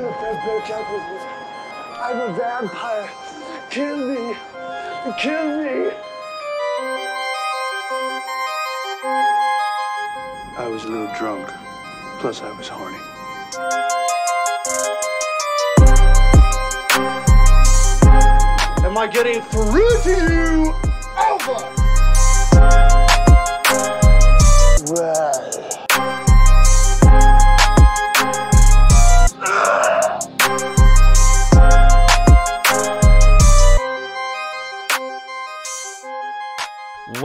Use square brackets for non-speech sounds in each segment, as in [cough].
broke with. I'm a vampire. Kill me. Kill me. I was a little drunk. Plus, I was horny. Am I getting through to you? Well.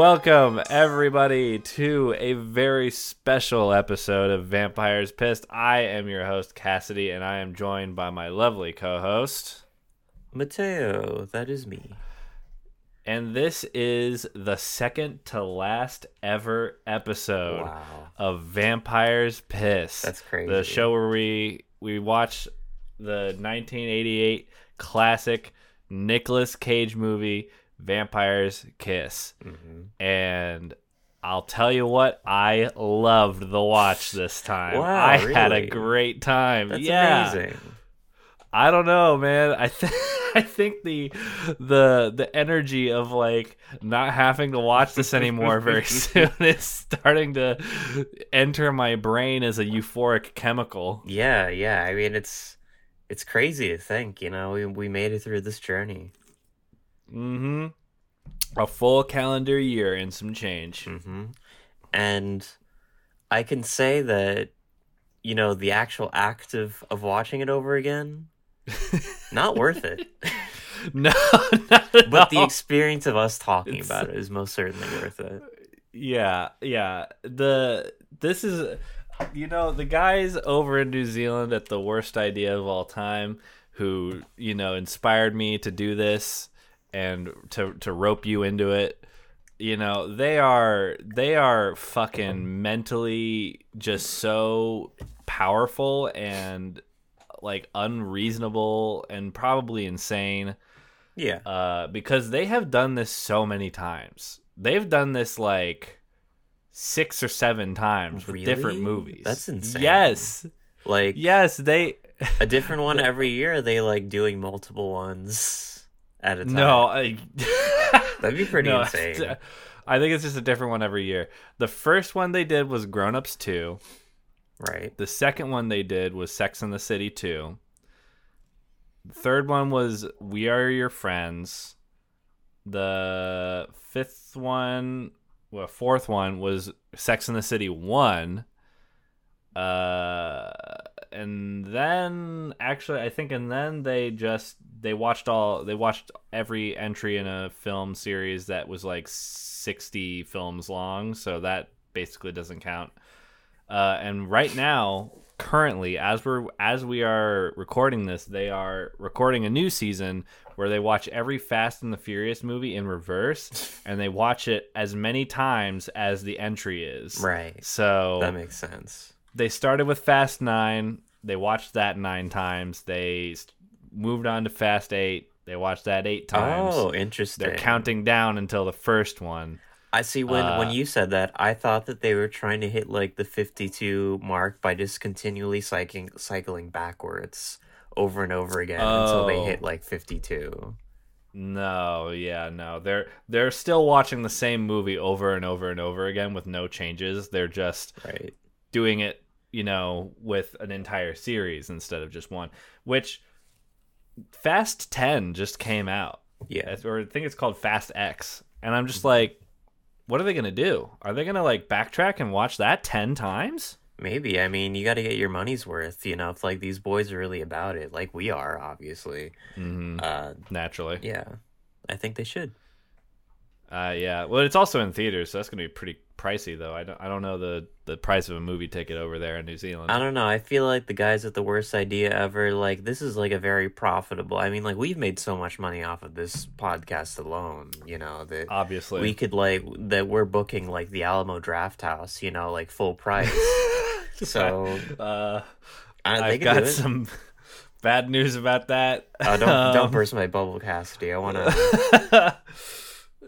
Welcome, everybody, to a very special episode of Vampires Pissed. I am your host, Cassidy, and I am joined by my lovely co host. Mateo, that is me. And this is the second to last ever episode Wow. of Vampires Piss. That's crazy. The show where we, we watch the 1988 classic Nicolas Cage movie, Vampires Kiss. Mm-hmm. and I'll tell you what, I loved the watch this [laughs] time. Wow, I had a great time. That's yeah, amazing. I don't know, man. I [laughs] think I think the the the energy of like not having to watch this anymore [laughs] very soon is starting to enter my brain as a euphoric chemical. Yeah, yeah. I mean, it's it's crazy to think. You know, we we made it through this journey. Mm-hmm. A full calendar year and some change. hmm And I can say that, you know, the actual act of of watching it over again, [laughs] not worth it. [laughs] no, but the experience of us talking It's- about it is most certainly worth it. Yeah, yeah. The this is you know, the guys over in New Zealand at the worst idea of all time who, you know, inspired me to do this and to to rope you into it. You know, they are they are fucking mentally just so powerful and like unreasonable and probably insane Yeah. uh, because they have done this so many times. They've done this like six or seven times with different movies. That's insane. Yes, Like yes, they. a different [laughs] one every year. Are they like doing multiple ones at a time? No, I, [laughs] That'd be pretty No, insane. I think it's just a different one every year. The first one they did was Grown Ups Two. Right. The second one they did was Sex in the City 2. The third one was We Are Your Friends. The fifth one, well, fourth one was Sex in the City 1. Uh and then actually I think and then they just they watched all they watched every entry in a film series that was like 60 films long, so that basically doesn't count. Uh, and right now, currently, as we're as we are recording this, they are recording a new season where they watch every Fast and the Furious movie in reverse, [laughs] and they watch it as many times as the entry is. Right. So That makes sense. they started with Fast Nine. They watched that nine times. They moved on to Fast Eight. They watched that eight times. Oh, interesting. They're counting down until the first one. I see. When when uh, you said that, I thought that they were trying to hit like the fifty-two mark by just continually cycling cycling backwards over and over again until they Oh. hit like fifty-two. No, yeah, no. They're they're still watching the same movie over and over and over again with no changes. They're just Right. doing it, you know, with an entire series instead of just one. Which Fast 10 just came out. Yeah. Or I think it's called Fast X. And I'm just like what are they going to do? Are they going to like backtrack and watch that 10 times? Maybe. I mean, you got to get your money's worth. You know, if like these boys are really about it, like we are, obviously. Mhm. Uh, Naturally. yeah. I think they should. Uh, yeah. Well, it's also in theaters, so that's gonna be pretty pricey, though. I don't, I don't know the the price of a movie ticket over there in New Zealand. I don't know. I feel like the guys with the worst idea ever, like, this is like a very profitable. I mean, like, we've made so much money off of this podcast alone, you know, that Obviously, we could, like, that we're booking, like, the Alamo Drafthouse, you know, like, full price. [laughs] so, uh, I, I've got some bad news about that. Uh, don't, don't Um, burst my bubble, Cassidy. I want to. [laughs]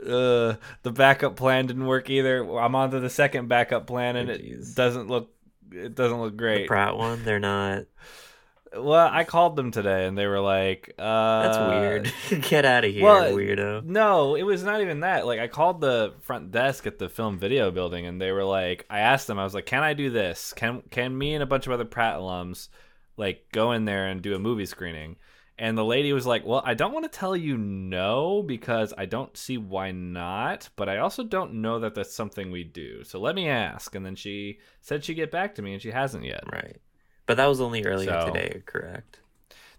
uh, the backup plan didn't work either. I'm on to the second backup plan, and Oh, it doesn't look it doesn't look The great. Pratt one, they're not. well, I called them today, and they were like, uh, That's weird. [laughs] Get out of here, well, weirdo. No, it was not even that. Like I called the front desk at the film video building and they were like I asked them, I was like, Can I do this? Can can me and a bunch of other Pratt alums like go in there and do a movie screening? And the lady was like, Well, I don't want to tell you no because I don't see why not, but I also don't know that that's something we do. So let me ask. And then she said she'd get back to me and she hasn't yet. Right. But that was only earlier So- today, correct?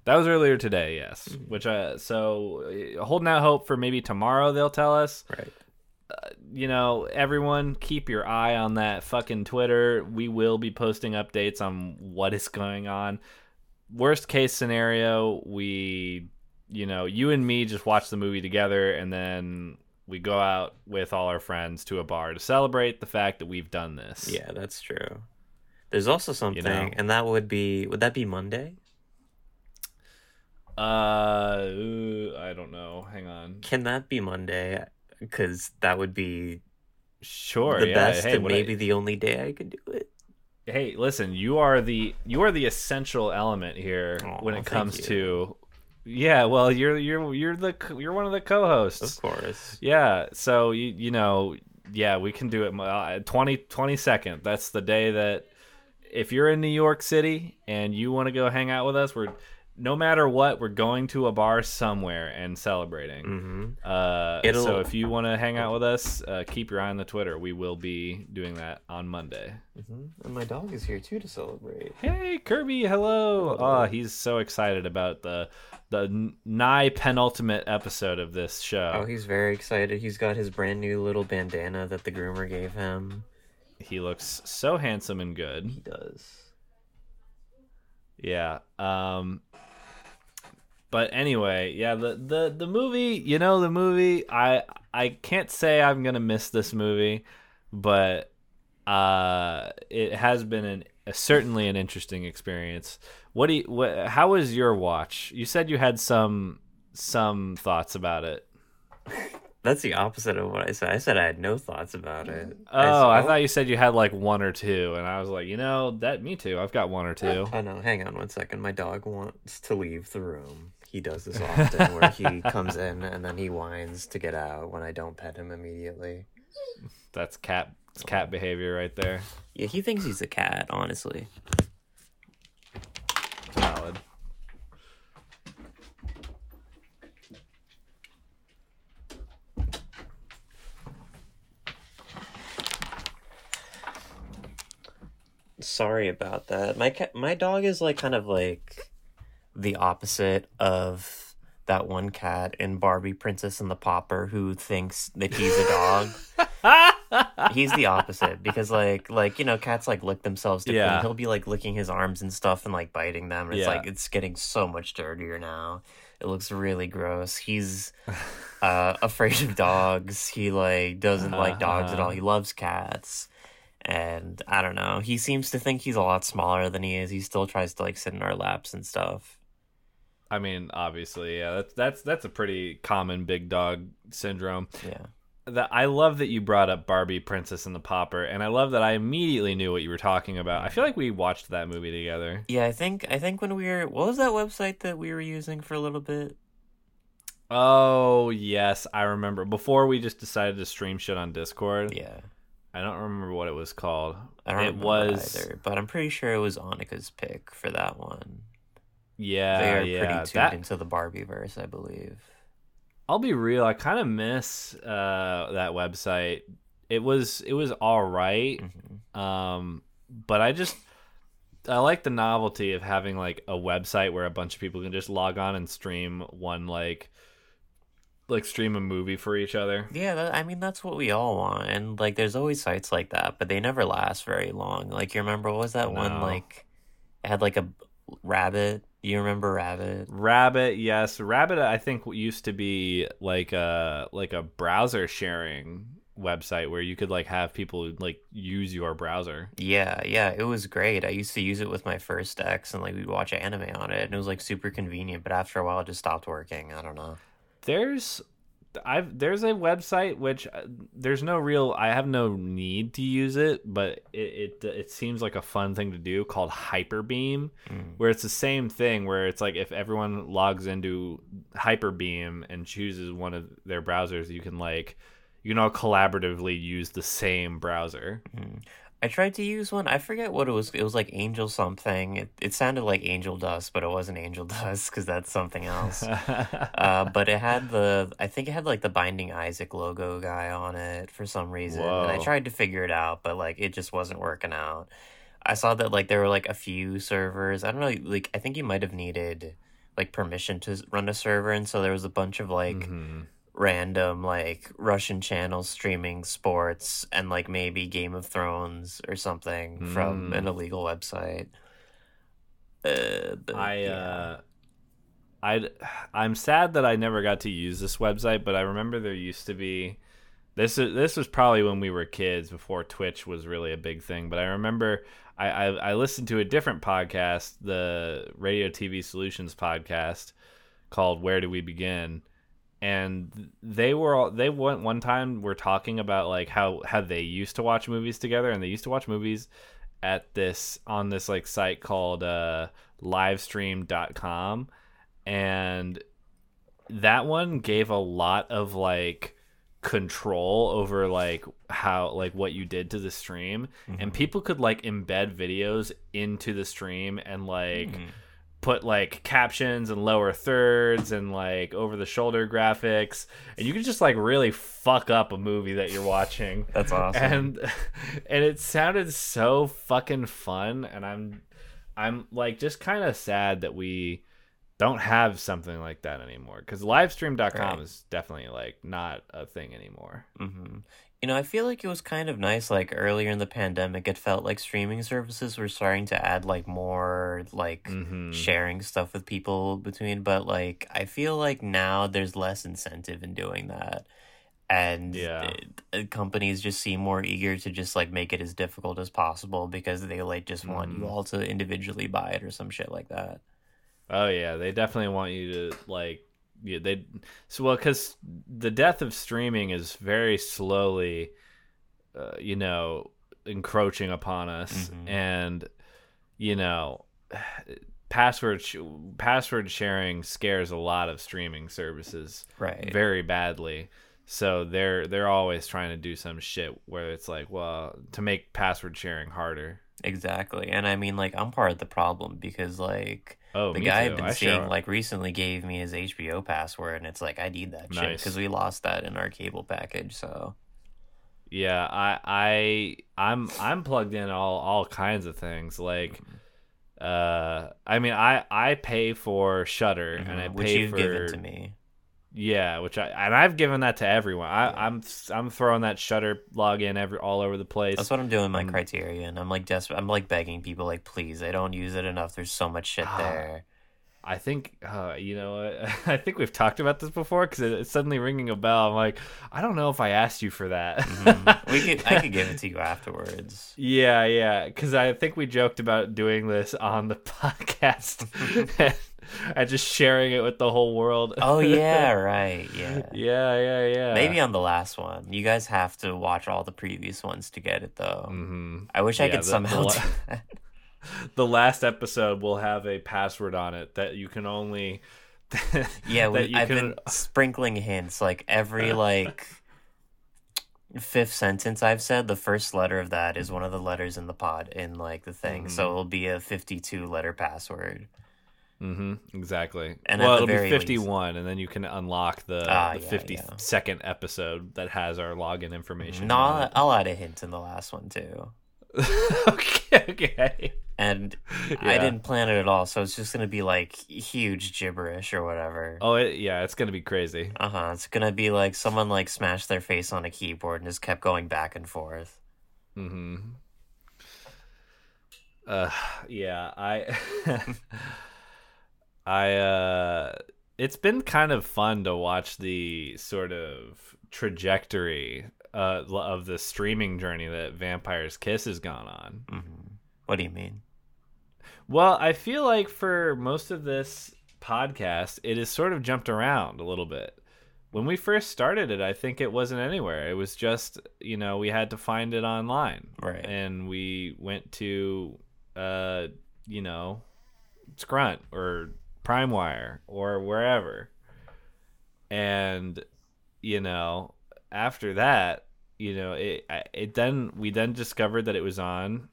That was earlier today, yes. Mm-hmm. Which uh so uh, holding out hope for maybe tomorrow they'll tell us. Right. you know, everyone keep your eye on that fucking Twitter. We will be posting updates on what is going on. Worst case scenario, we, you know, you and me just watch the movie together and then we go out with all our friends to a bar to celebrate the fact that we've done this. Yeah, that's true. There's also something, know. and that would be would that be Monday? Uh, ooh, I don't know. Hang on. Can that be Monday? Because that would be Sure. the yeah. best hey, and what I- maybe the only day I could do it. Hey listen you are the you are the essential element here when it comes to yeah well you're you're you're the you're one of the co-hosts. Of course. yeah so you you know yeah we can do it uh, 20 22nd that's the day that if you're in new york city and you want to go hang out with us we're no matter what we're going to a bar somewhere and celebrating hmm uh, so if you want to hang out with us uh, keep your eye on the twitter we will be doing that on monday hmm And my dog is here too to celebrate. Hey Kirby, hello. Oh, he's so excited about the the nigh penultimate episode of this show. Oh, he's very excited. He's got his brand new little bandana that the groomer gave him. he looks so handsome and good. He does. Yeah. Um but anyway, yeah, the the the movie, you know, the movie, I I can't say I'm going to miss this movie, but uh it has been an a, certainly an interesting experience. What do you what, how was your watch? You said you had some some thoughts about it. That's the opposite of what I said. I said I had no thoughts about it. Oh, I saw- thought you said you had like one or two, and I was like, you know, that me too. I've got one or two. Oh no, hang on one second. My dog wants to leave the room. He does this often where he [laughs] comes in and then he whines to get out when I don't pet him immediately. That's cat it's cat behavior right there. Yeah, he thinks he's a cat, honestly. Valid. Sorry about that. My cat, my dog is like kind of like the opposite of that one cat in Barbie Princess and the Pauper who thinks that he's a dog. [laughs] he's the opposite because like like you know cats like lick themselves to clean. Yeah. He'll be like licking his arms and stuff and like biting them. And it's Yeah. like it's getting so much dirtier now. It looks really gross. He's [laughs] uh, afraid of dogs. He like doesn't like dogs at all. He loves cats. And I don't know. He seems to think he's a lot smaller than he is. He still tries to like sit in our laps and stuff. I mean, obviously, yeah. That's that's that's a pretty common big dog syndrome. Yeah. That I love that you brought up Barbie Princess and the Pauper, and I love that I immediately knew what you were talking about. I feel like we watched that movie together. Yeah, I think I think when we were what was that website that we were using for a little bit? Oh yes, I remember. Before we just decided to stream shit on Discord. Yeah. I don't remember what it was called. I don't it remember was either, but I'm pretty sure it was Annika's pick for that one. Yeah, they are yeah. pretty tuned that- into the Barbie verse, I believe. I'll be real. I kind of miss uh, that website. It was it was all right, Mhm. um, but I just I like the novelty of having like a website where a bunch of people can just log on and stream one like like stream a movie for each other. Yeah, that, I mean that's what we all want, and like there's always sites like that, but they never last very long. Like you remember what was that one like it had like a rabbit? You remember rabbit? Rabbit, yes, Rabbit. I think used to be like a like a browser sharing website where you could like have people like use your browser. Yeah, yeah, it was great. I used to use it with my first ex, and like we'd watch anime on it, and it was like super convenient. But after a while, it just stopped working. I don't know. There's I've there's a website which uh, there's no real I have no need to use it, but it it, it seems like a fun thing to do called Hyperbeam, where it's the same thing where it's like if everyone logs into Hyperbeam and chooses one of their browsers, you can like you can all collaboratively use the same browser. I tried to use one. I forget what it was. It was like Angel something. It, it sounded like Angel Dust, but it wasn't Angel [laughs] Dust because that's something else. uh, [laughs] but it had the, I think it had like the Binding Isaac logo guy on it for some reason. And I tried to figure it out, but like it just wasn't working out. I saw that like there were like a few servers. I don't know. Like I think you might have needed like permission to run a server, and so there was a bunch of like Mhm. Random like Russian channels streaming sports and like maybe Game of Thrones or something from Mm. an illegal website. Uh, but, I yeah. uh I I'm sad that I never got to use this website, but I remember there used to be this is this was probably when we were kids before Twitch was really a big thing. But I remember I I, I listened to a different podcast, the Radio TV Solutions podcast called Where Do We Begin? And they were all they went one time were talking about like how how they used to watch movies together and they used to watch movies at this on this like site called uh livestream.com and that one gave a lot of like control over like how like what you did to the stream and people could like embed videos into the stream and like Mm. Put like captions and lower thirds and like over the shoulder graphics. And you can just like really fuck up a movie that you're watching. [laughs] That's awesome. and [laughs] and it sounded so fucking fun. And i'm i'm like just kind of sad that we don't have something like that anymore. Because livestream.com Right. is definitely like not a thing anymore. Hmm You know, I feel like it was kind of nice. Like earlier in the pandemic, it felt like streaming services were starting to add like more like Mhm. sharing stuff with people between. But like, I feel like now there's less incentive in doing that, and Yeah. uh, companies just seem more eager to just like make it as difficult as possible because they like just want you Mhm. all to individually buy it or some shit like that. Oh yeah, they definitely want you to like yeah, they so well cuz the death of streaming is very slowly uh, you know encroaching upon us Mhm. and you know [sighs] password sh- password sharing scares a lot of streaming services Right. very badly. So they're they're always trying to do some shit where it's like, well, to make password sharing harder. Exactly. And I mean, like, I'm part of the problem because, like, Oh, the guy too. I've been I seeing, like, recently gave me his HBO password, and it's like, I need that shit because we lost that in our cable package. So, Yeah, I I I'm I'm plugged in all all kinds of things. Like uh I mean I I pay for Shudder and I Mhm, which pay you've for given to me. Yeah, which I and I've given that to everyone. I I'm I'm throwing that Shudder login every all over the place. That's what I'm doing. My Mm. Criterion. I'm like desperate. I'm like begging people, like, please, I don't use it enough. There's so much shit Ah, there. I think uh, you know? [laughs] I think we've talked about this before because it's suddenly ringing a bell. I'm like, I don't know if I asked you for that. Mhm. [laughs] we could. I could give it to you afterwards. Yeah, yeah, because I think we joked about doing this on the [laughs] podcast [laughs] and, just sharing it with the whole world. Oh yeah, [laughs] right. Yeah. yeah, yeah, yeah. Maybe on the last one. You guys have to watch all the previous ones to get it, though. hmm I wish I could the- the somehow la- do [laughs] that. The last episode will have a password on it that you can only. Yeah, we, I've can. been sprinkling hints. Like every like fifth sentence I've said, the first letter of that is one of the letters in the pod in like the thing. So Mm-hmm. it'll be a fifty-two letter password. Hmm exactly. And well, it'll be very least- 51, and then you can unlock the, Ah, the yeah, 52nd episode that has our login information. No, I'll. I'll add a hint in the last one too. [laughs] okay, okay. And I didn't plan it at all, so it's just gonna be like huge gibberish or whatever. Oh, it, yeah, it's gonna be crazy. Uh huh. It's gonna be like someone like smashed their face on a keyboard and just kept going back and forth. Mm hmm Uh, yeah, I, [laughs] I, uh, it's been kind of fun to watch the sort of trajectory uh, of the streaming journey that Vampire's Kiss has gone on. hmm What do you mean? Well, I feel like for most of this podcast, it has sort of jumped around a little bit. when we first started it, I think it wasn't anywhere. It was just you know we had to find it online, Right. And we went to uh you know Scrunt or PrimeWire or wherever, and you know after that you know it it then we then discovered that it was on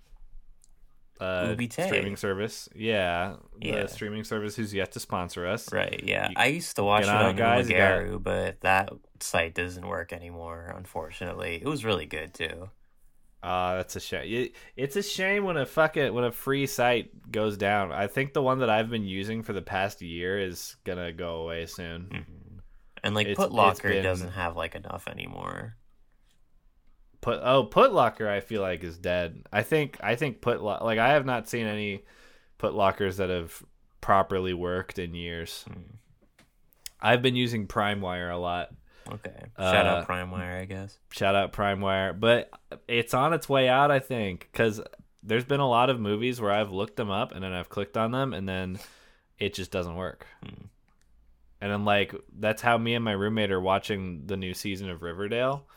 uh streaming service yeah Yeah. the streaming service who's yet to sponsor us Right, yeah. You- I used to watch it on on guys, got- but that site doesn't work anymore, unfortunately. It was really good too. Ah, that's a shame. It's a shame when a fucking when a free site goes down. I think the one that I've been using for the past year is gonna go away soon. hmm And like It's- Put it's Locker been- doesn't have like enough anymore. Put oh Putlocker, I feel like is dead. I think I think Put like I have not seen any Putlockers that have properly worked in years. Hmm. I've been using PrimeWire a lot. Okay. Shout Uh, out PrimeWire, I guess. Shout out PrimeWire, but it's on its way out, I think, because there's been a lot of movies where I've looked them up and then I've clicked on them and then it just doesn't work. Hmm. And then like that's how me and my roommate are watching the new season of Riverdale.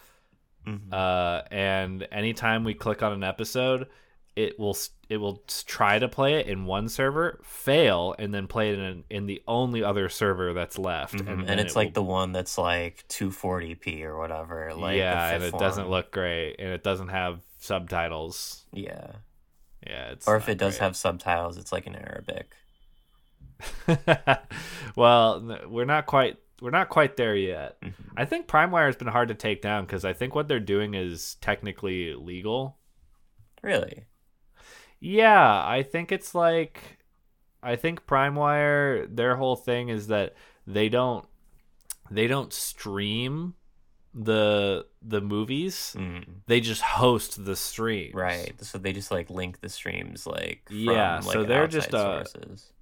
Mhm. Uh, and anytime we click on an episode, it will it will try to play it in one server, fail, and then play it in in the only other server that's left. Mhm. And, then it's it like will- the one that's like 240p or whatever. Like yeah, and it fifth doesn't look great, and it doesn't have subtitles. Yeah. Yeah, it's Or if it does great. have subtitles, it's like in Arabic. [laughs] well, we're not quite we're not quite there yet. Mhm. I think PrimeWire has been hard to take down because I think what they're doing is technically legal. Really? Yeah, I think it's like I think PrimeWire their whole thing is that they don't they don't stream the the movies. Mm. They just host the streams. Right. So they just like link the streams like from, Yeah, like, so they're just, sources.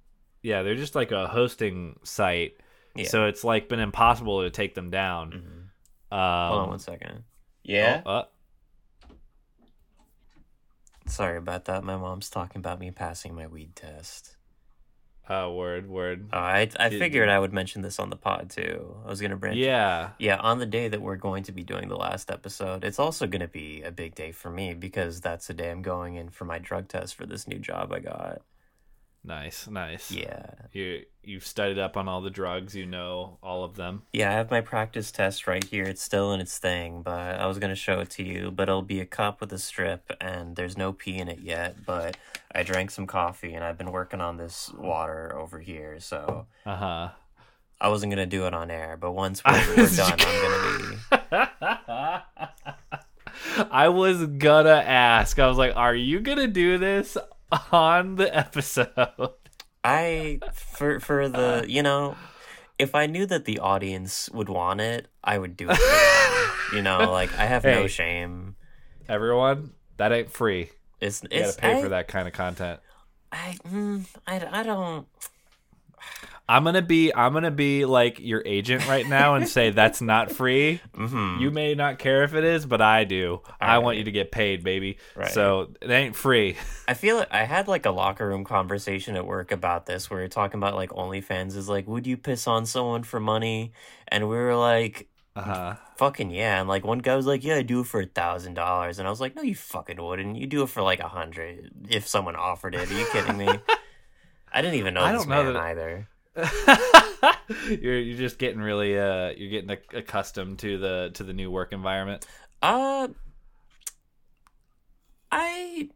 Yeah, they're just like a hosting site. Yeah. So it's like been impossible to take them down. Mhm. Um, Hold on one second. Yeah. oh, uh, Sorry about that. My mom's talking about me passing my weed test. uh, word, word. Oh, I I figured I would mention this on the pod too. I was gonna bring. Yeah. Yeah, on the day that we're going to be doing the last episode, it's also going to be a big day for me because that's the day I'm going in for my drug test for this new job I got. Nice, nice. Yeah. You you've studied up on all the drugs. You know all of them. Yeah, I have my practice test right here. It's still in its thing, but I was going to show it to you. But it'll be a cup with a strip, and there's no pee in it yet. But I drank some coffee, and I've been working on this water over here, so Uh huh. I wasn't going to do it on air. But once [laughs] we're, I we're was done, I'm going to be. [laughs] I was gonna ask. I was like, "Are you gonna do this on the episode?" I for for the you know, if I knew that the audience would want it, I would do it. You know, [laughs] like I have no shame. Everyone, that ain't free. It's You it's gotta pay I, for that kind of content. I, mm, I I don't. I'm gonna be I'm gonna be like your agent right now and say that's not free. [laughs] mhm. You may not care if it is, but I do. I want you to get paid, baby. Right. So it ain't free. [laughs] I feel like I had like a locker room conversation at work about this, where we are talking about like OnlyFans is like, would you piss on someone for money? And we were like, Uh huh. fucking yeah. And like one guy was like, yeah, I do it for a thousand dollars. And I was like, no, you fucking wouldn't. You do it for like a hundred if someone offered it. Are you kidding me? [laughs] I didn't even know I this don't know man that- either. [laughs] you're you're just getting really uh you're getting ac- accustomed to the to the new work environment. Uh, I,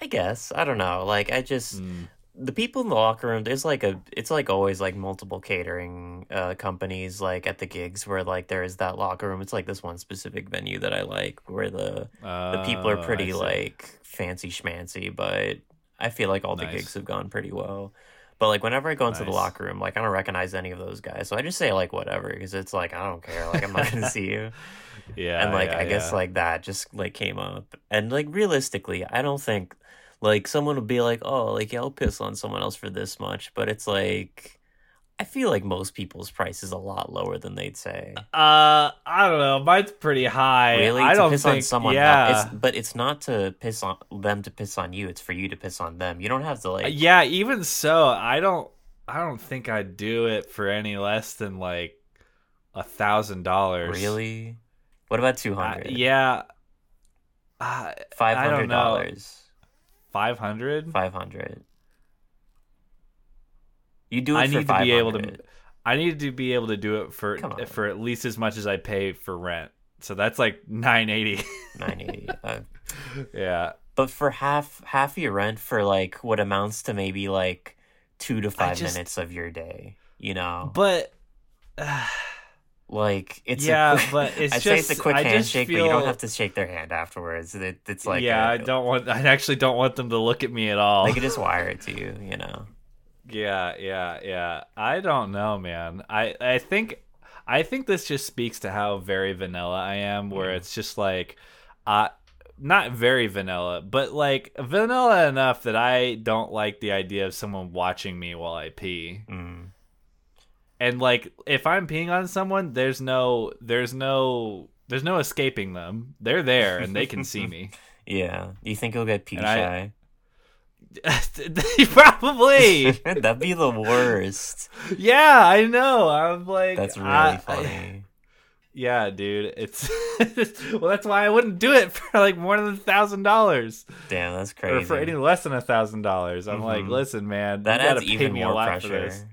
I guess I don't know. Like I just Mm. the people in the locker room. There's like a. It's like always like multiple catering uh companies like at the gigs where like there is that locker room. It's like this one specific venue that I like where the the people are Oh, pretty like fancy schmancy, but I feel like all the Nice. gigs have gone pretty well. But like whenever I go into the locker room, like I don't recognize any of those guys, so I just say like whatever because it's like I don't care. Like I'm not gonna [laughs] see you. yeah, and like yeah, I guess like that just like came up, and like realistically, I don't think like someone would be like, oh, like yeah, I'll piss on someone else for this much, but it's like. I feel like most people's price is a lot lower than they'd say. Uh, I don't know. Mine's pretty high. Really, I to don't piss think. on someone. yeah, It's, but it's not to piss on them to piss on you. It's for you to piss on them. You don't have to like. Yeah. Even so, I don't. I don't think I'd do it for any less than like a thousand dollars. Really? What about two hundred? Uh, yeah. Uh, Five hundred dollars. Five hundred. Five hundred. You do it I for need to be able to. I need to be able to do it for for at least as much as I pay for rent. So that's like nine eighty. 980. [laughs] Uh, yeah. but for half half your rent for like what amounts to maybe like two to five just- minutes of your day, you know, But [sighs] like it's yeah, quick- but [laughs] it's I'd just say it's a quick I just handshake, but you don't have to shake their hand afterwards. It, it's like yeah, I I don't want. I actually don't want them to look at me at all. They could just [laughs] wire it to you, you know. Yeah, yeah, yeah. I don't know, man. I I think I think this just speaks to how very vanilla I am where it's just like uh not very vanilla, but like vanilla enough that I don't like the idea of someone watching me while I pee. Mm. And like if I'm peeing on someone, there's no there's no there's no escaping them. They're there and they can see [laughs] me. Yeah. Do you think you'll get pee And I- shy? [laughs] Probably. [laughs] That'd be the worst. yeah, I know. I'm like That's really I- I- funny. Yeah, dude. It's [laughs] well, that's why I wouldn't do it for like more than a thousand dollars, Damn, that's crazy. or for any less than a thousand dollars. I'm like, Mhm. listen, man, that you gotta adds pay even me a more lot for pressure. this.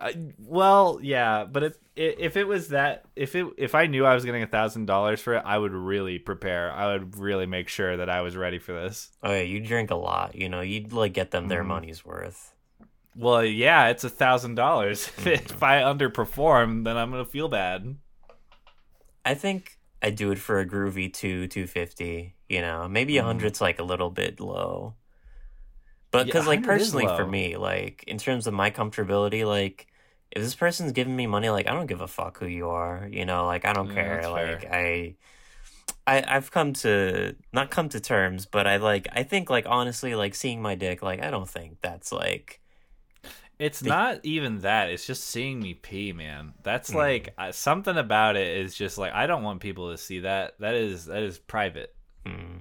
I, well, yeah, but if if it was that, if it if I knew I was getting a thousand dollars for it, I would really prepare. I would really make sure that I was ready for this. Oh yeah, you drink a lot. You know, you'd like get them their Mhm. money's worth. Well, yeah, it's a thousand dollars. [laughs] Mm-hmm. If I underperform, then I'm gonna feel bad. I think I'd do it for a groovy two, two fifty. You know, maybe a hundred's like a little bit low. But Yeah, because, like, personally for me, like, in terms of my comfortability, like, if this person's giving me money, like, I don't give a fuck who you are. You know, like, I don't Yeah, care. Like, fair. I. I, I've come to not come to terms, but I like I think like honestly like seeing my dick like I don't think that's like It's The- not even that. It's just seeing me pee, man. That's Mhm. like uh, something about it is just like I don't want people to see that. That is that is private. Hmm.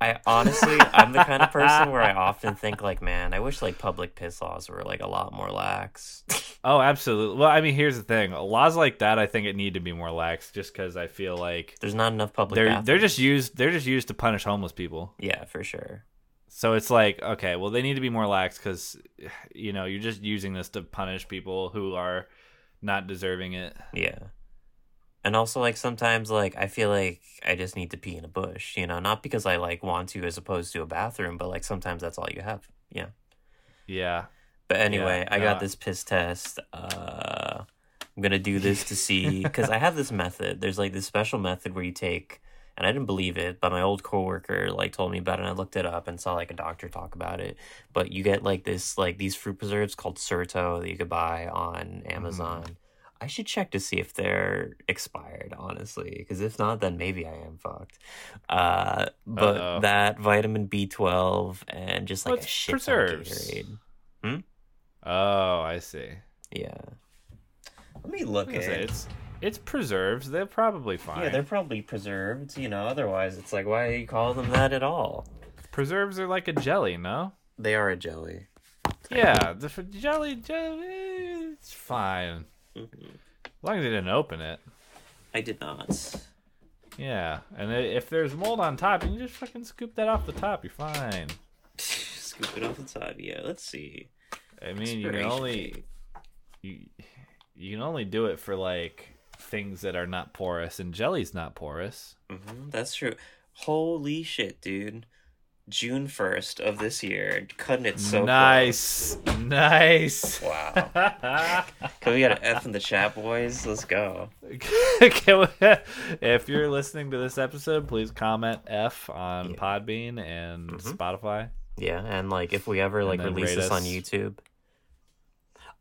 I honestly, I'm the kind of person where I often think like, man, I wish like public piss laws were like a lot more lax. [laughs] Oh, absolutely. Well, I mean, here's the thing. Laws like that, I think it need to be more lax, just because I feel like There's not enough public. they're they're just used they're just used to punish homeless people. yeah, for sure. So it's like okay, well, they need to be more lax because [sighs] you know you're just using this to punish people who are not deserving it. Yeah, and also like sometimes like I feel like I just need to pee in a bush, you know, not because I like want to as opposed to a bathroom, but like sometimes that's all you have. Yeah. Yeah. But anyway, Yeah, I got this piss test. Uh, I'm gonna do this to see [laughs] because I have this method. There's like this special method where you take, and I didn't believe it, but my old coworker like told me about it. and I looked it up and saw like a doctor talk about it. But you get like this like these fruit preserves called Certo that you could buy on Amazon. I should check to see if they're expired, honestly, because if not, then maybe I am fucked. Uh, but Uh-oh. that vitamin B twelve and just like Well, a shit preserves. Gatorade. Oh, I see. Yeah. Let me look at it. it's it's preserves. They're probably fine. Yeah, they're probably preserved, you know, otherwise it's like why do you call them that at all? preserves are like a jelly, no? They are a jelly. Yeah, the f- jelly, jelly, it's fine Mm-hmm. as long as you didn't open it. I did not. Yeah, and if there's mold on top, you can just fucking scoop that off the top. You're fine. [laughs] Scoop it off the top. Yeah, let's see. I mean, you can only you you can only do it for like things that are not porous, and jelly's not porous. Mhm, that's true. Holy shit, dude. June 1st of this year. Cutting it so nice, nice. Wow. [laughs] Can we get an F in the chat, boys? Let's go. [laughs] We- if you're listening to this episode, please comment F on Yeah. Podbean and Mhm. Spotify. Yeah, and like if we ever like release this on. YouTube,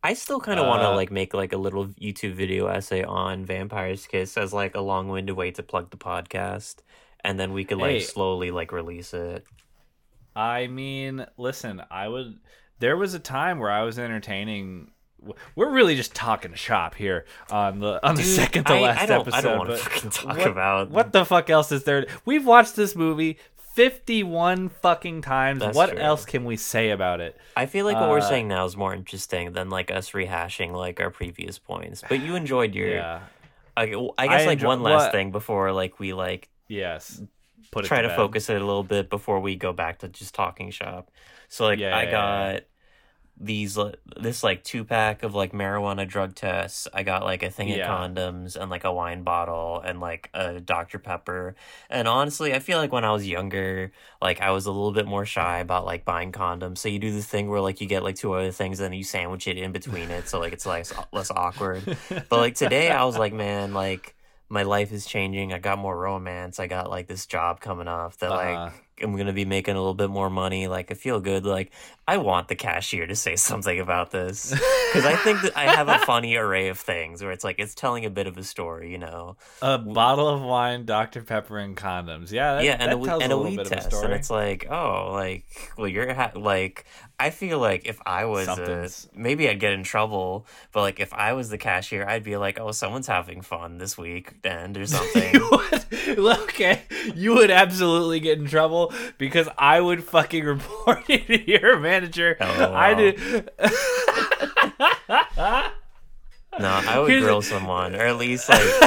I still kind of want to Uh, like make like a little YouTube video essay on Vampire's Kiss as like a long-winded way to plug the podcast, and then we could like Hey. slowly like release it. I mean, listen, I would. There was a time where I was entertaining. We're really just talking shop here on the on the Dude, second to I- last I don't- I episode. don't wanna fucking talk what, about- what the fuck else is there. We've watched this movie 51 fucking times. That's what true. else can we say about it? I feel like what we're Uh, saying now is more interesting than like us rehashing like our previous points. But you enjoyed your. [sighs] Yeah. I, I guess I like enjoy- one last what- thing before like we like Yes. Put try to, bed. focus it a little bit before we go back to just talking shop. So like Yeah, I got these this like two pack of like marijuana drug tests. I got like a thing Yeah. of condoms and like a wine bottle and like a Dr Pepper. And honestly, I feel like when I was younger, like I was a little bit more shy about like buying condoms. So you do the thing where like you get like two other things and you sandwich it in between it, so like it's like less awkward. [laughs] But like today, I was like, man, like my life is changing. I got more romance. I got like this job coming off that Uh-huh. like I'm gonna be making a little bit more money. Like I feel good. Like I want the cashier to say [laughs] something about this [laughs] because I think that I have a funny array of things where it's like it's telling a bit of a story, you know. A bottle of wine, Dr. Pepper, and condoms. Yeah, that, yeah, and a, we- tells and a a little weed bit of a test, story. and it's like, oh, like, well, you're ha- like, I feel like if I was, a, maybe I'd get in trouble, but like if I was the cashier, I'd be like, oh, someone's having fun this weekend or [laughs] something. you would, okay, you would absolutely get in trouble because I would fucking report it to your manager. Oh, I did. no, I would Here's grill someone, or at least like, [laughs]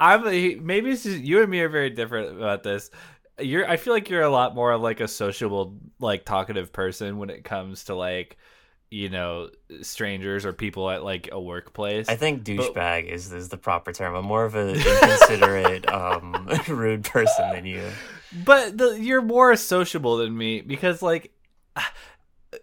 I'm maybe it's just you and me are very different about this. You're I feel like you're a lot more like a sociable, like talkative person when it comes to like you know strangers or people at like a workplace. I think douchebag is is the proper term. I'm more of an inconsiderate, [laughs] um, [laughs] rude person than you. But the, you're more sociable than me because like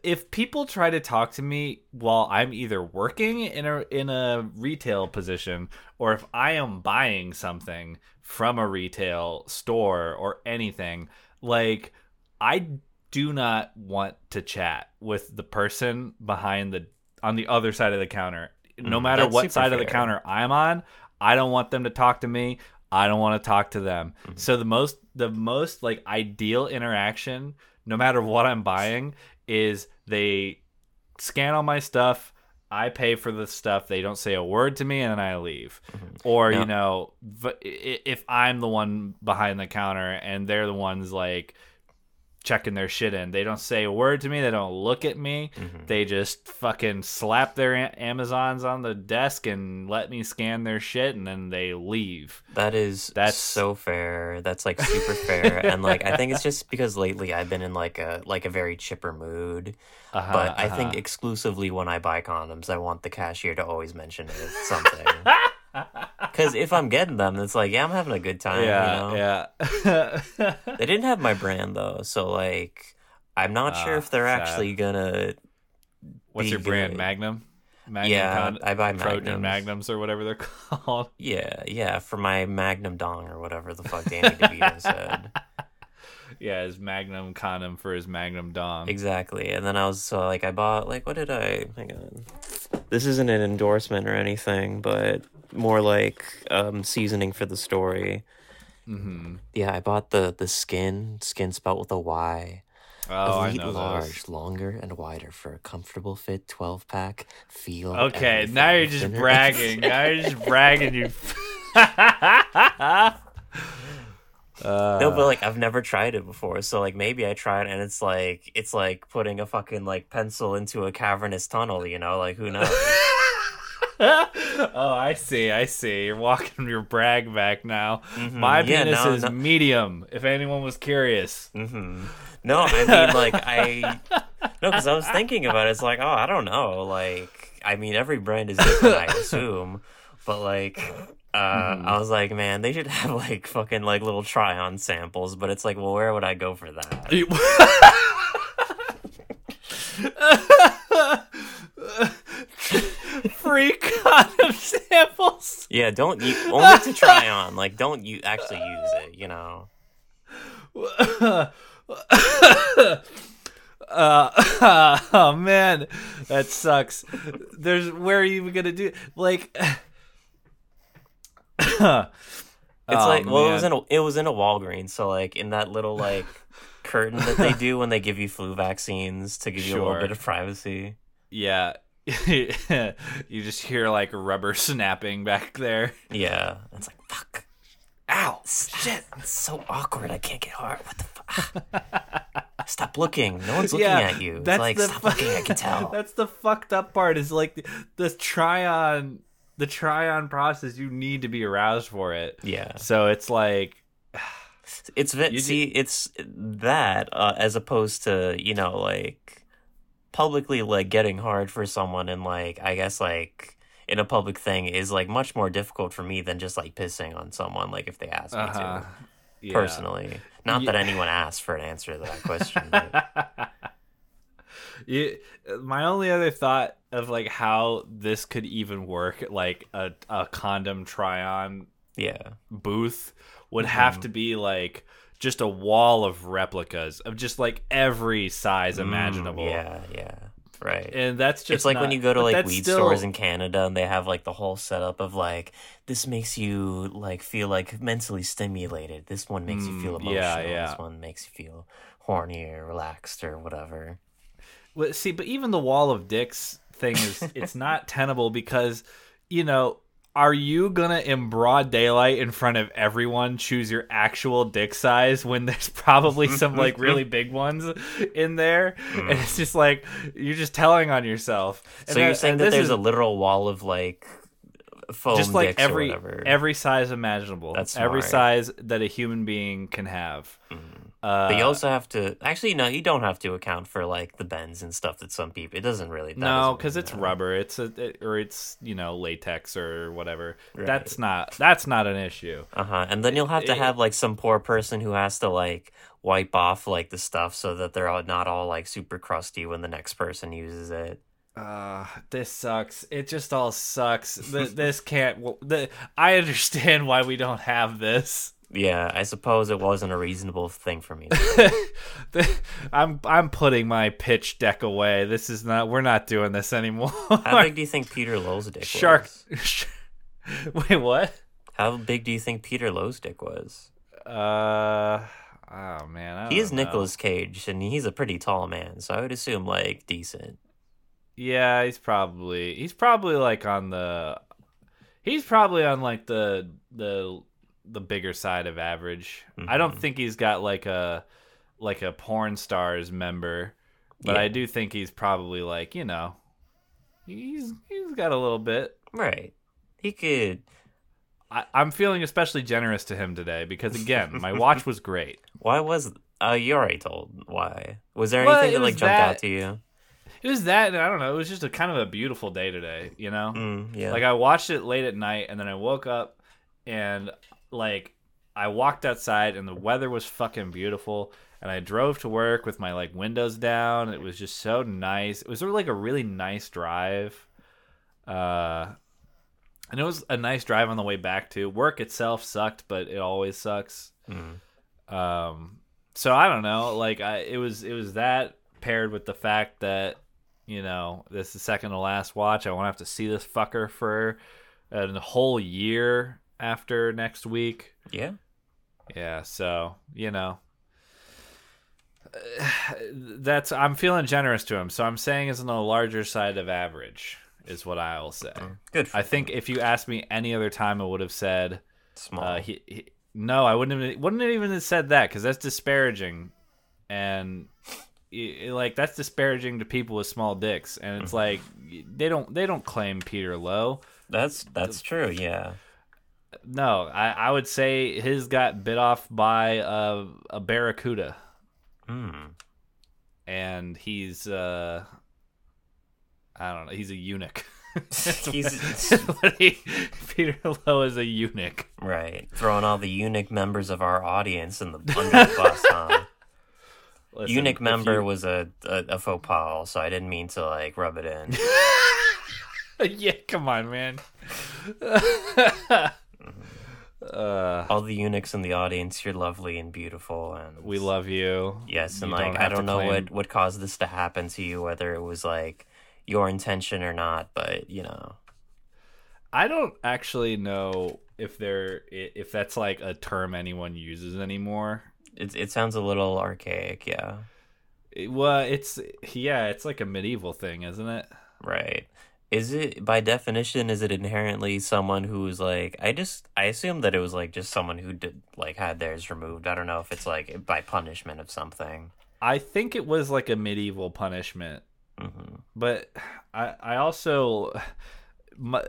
if people try to talk to me while I'm either working in a in a retail position or if I am buying something from a retail store or anything, like I do not want to chat with the person behind the on the other side of the counter. No Mm, matter what side of the counter I'm on, I don't want them to talk to me. I don't want to talk to them. Mm-hmm. So the most the most like ideal interaction, no matter what I'm buying, is they scan all my stuff. I pay for the stuff. They don't say a word to me, and then I leave. Or Now- you know, if I'm the one behind the counter and they're the ones like checking their shit in, they don't say a word to me. They don't look at me. Mm-hmm. They just fucking slap their Amazons on the desk and let me scan their shit, and then they leave. That is That's- so fair. That's like super fair. And like I think it's just because lately I've been in like a like a very chipper mood. Uh-huh, But I think uh-huh. exclusively when I buy condoms, I want the cashier to always mention it, as something. [laughs] Because if I'm getting them, it's like, yeah, I'm having a good time. yeah, you know? yeah. [laughs] They didn't have my brand though, so like, I'm not sure Ah, if they're sad. actually gonna. What's be your brand? good. Magnum. Magnum Yeah, con- I buy Trojan Magnums. Magnums or whatever they're [laughs] called. Yeah, yeah, for my Magnum Dong or whatever the fuck Danny DeVito [laughs] said. Yeah, his Magnum condom for his Magnum dong. Exactly. And then I was so like I bought like what did I hang on. This isn't an endorsement or anything, but more like um seasoning for the story. hmm Yeah, I bought the the skin, skin spelled with a Y. Oh, I know large, those. longer and wider for a comfortable fit 12 pack. Feel Okay, now you're just thinner. bragging. [laughs] now you're just bragging. You. Uh, [laughs] No, but like I've never tried it before, so like maybe I tried and it's like it's like putting a fucking like pencil into a cavernous tunnel, you know? Like who knows? [laughs] oh, I see. I see. You're walking your brag back now. My Mm-hmm. Yeah, penis no, is no. medium. If anyone was curious. hmm No, I mean like I [laughs] no, because I was thinking about it. It's like oh, I don't know. Like I mean, every brand is different, I assume, but like. Uh, Mm-hmm. I was like, man, they should have like fucking like little try-on samples, but it's like, well, where would I go for that? [laughs] Free condom samples. Yeah, don't you only to try [laughs] on, like, don't you actually use it, you know? Uh, [laughs] oh man, that sucks. There's where are you even gonna do like? [laughs] it's It's like well, it was in a it was in a Walgreens, so like in that little like curtain that they do when they give you flu vaccines to give you a little bit of privacy. yeah. [laughs] you just hear like rubber snapping back there. Yeah, it's like fuck. Ow! Shit! It's so awkward. I can't get hard. What the fuck? [laughs] Stop looking. No one's looking at you. It's like stop fu- looking. I can [laughs] tell. that's the fucked up part. Is like the, the try on, the try on process. You need to be aroused for it. Yeah. So it's like, [sighs] It's see, it's that uh, as opposed to you know like publicly like getting hard for someone and like I guess like in a public thing is like much more difficult for me than just like pissing on someone like if they ask me uh-huh. to Yeah. personally. Not that anyone asked for an answer to that question. but- [laughs] You, my only other thought of like how this could even work, like a, a condom try on yeah. booth, would Mm-hmm. have to be like just a wall of replicas of just like every size imaginable. Mm, yeah, yeah. Right. And that's just it's like when you go to like weed still- stores in Canada and they have like the whole setup of like this makes you like feel like mentally stimulated. This one makes you feel Mm, emotional. yeah, yeah. This one makes you feel horny or relaxed or whatever. Well, see, but even the wall of dicks thing is it's not tenable because you know. Are you gonna in broad daylight in front of everyone choose your actual dick size when there's [laughs] probably some like really [laughs] big ones in there, and mm. it's just like you're just telling on yourself. And so you're saying that there's is a literal wall of like foam just like dicks every or whatever. every size imaginable. That's every size that a human being can have. Mm. Uh, but you also have to actually no, you don't have to account for like the bends and stuff that some people. It doesn't really. that no, because really it's matter. rubber. It's a it, or it's you know latex or whatever. That's not that's not an issue. Uh huh. And then you'll have to it- have like some poor person who has to like wipe off like the stuff so that they're all, not all like super crusty when the next person uses it. Uh, this sucks. It just all sucks. Th- this can't. The, I understand why we don't have this. Yeah, I suppose it wasn't a reasonable thing for me. to do. The- I'm I'm putting my pitch deck away. This is not. We're not doing this anymore. How big do you [laughs] think Peter Loew's dick Shark. was? [laughs] Wait, what? How big do you think Peter Loew's dick was? Uh, oh man, He is. Nicolas Cage, and he's a pretty tall man, so I would assume like decent. Yeah, he's probably he's probably like on the he's probably on like the the the bigger side of average. I don't Mhm. think he's got like a like a porn stars member, but Yeah. I do think he's probably like you know he's he's got a little bit. Right. He could. I, I'm feeling especially generous to him today because again, my [laughs] watch was great. Why was? Uh, you already told why. Was there Well, anything that like jumped that- out to you? It was that, and I don't know. It was just a kind of a beautiful day today, you know. Mm, yeah. Like I watched it late at night and then I woke up and like I walked outside and the weather was fucking beautiful and I drove to work with my like windows down. It was just so nice. It was like a really nice drive. Uh and it was a nice drive on the way back too. Work itself sucked, but it always sucks. Mm. Um so I don't know, like I it was it was that paired with the fact that you know, this is the second to last watch. I won't have to see this fucker for a whole year after next week. Yeah. Yeah, so you know, [sighs] that's I'm feeling generous to him. So I'm saying it's on the larger side of average, is what I will say. Good. For I think if you asked me any other time, I would have said small. uh, he, he, no, I wouldn't have. Wouldn't have even have said that because that's disparaging, and like that's disparaging to people with small dicks. And it's like they don't they don't claim Peter Loew. that's that's true. Yeah. No, I, I would say his got bit off by a, a barracuda, Hmm. and he's uh, I don't know, he's a eunuch. [laughs] He's- [laughs] he- Peter Loew is a eunuch. Right. Throwing all the eunuch members of our audience in the under the bus, huh? [laughs] Listen, eunuch member you- was a, a a faux pas, so I didn't mean to like rub it in. yeah, come on, man. Uh, all the eunuchs in the audience, you're lovely and beautiful, and we love you. Yes, and You like I have to don't know claim- what what caused this to happen to you, whether it was like your intention or not, but you know. I don't actually know if there if that's like a term anyone uses anymore. It it sounds a little archaic, yeah. It- well, it's yeah, it's like a medieval thing, isn't it? Right. Is it by definition? Is it inherently someone who's like? I just I assume that it was like just someone who did like had theirs removed. I don't know if it's like by punishment of something. I think it was like a medieval punishment, hmm but I I also my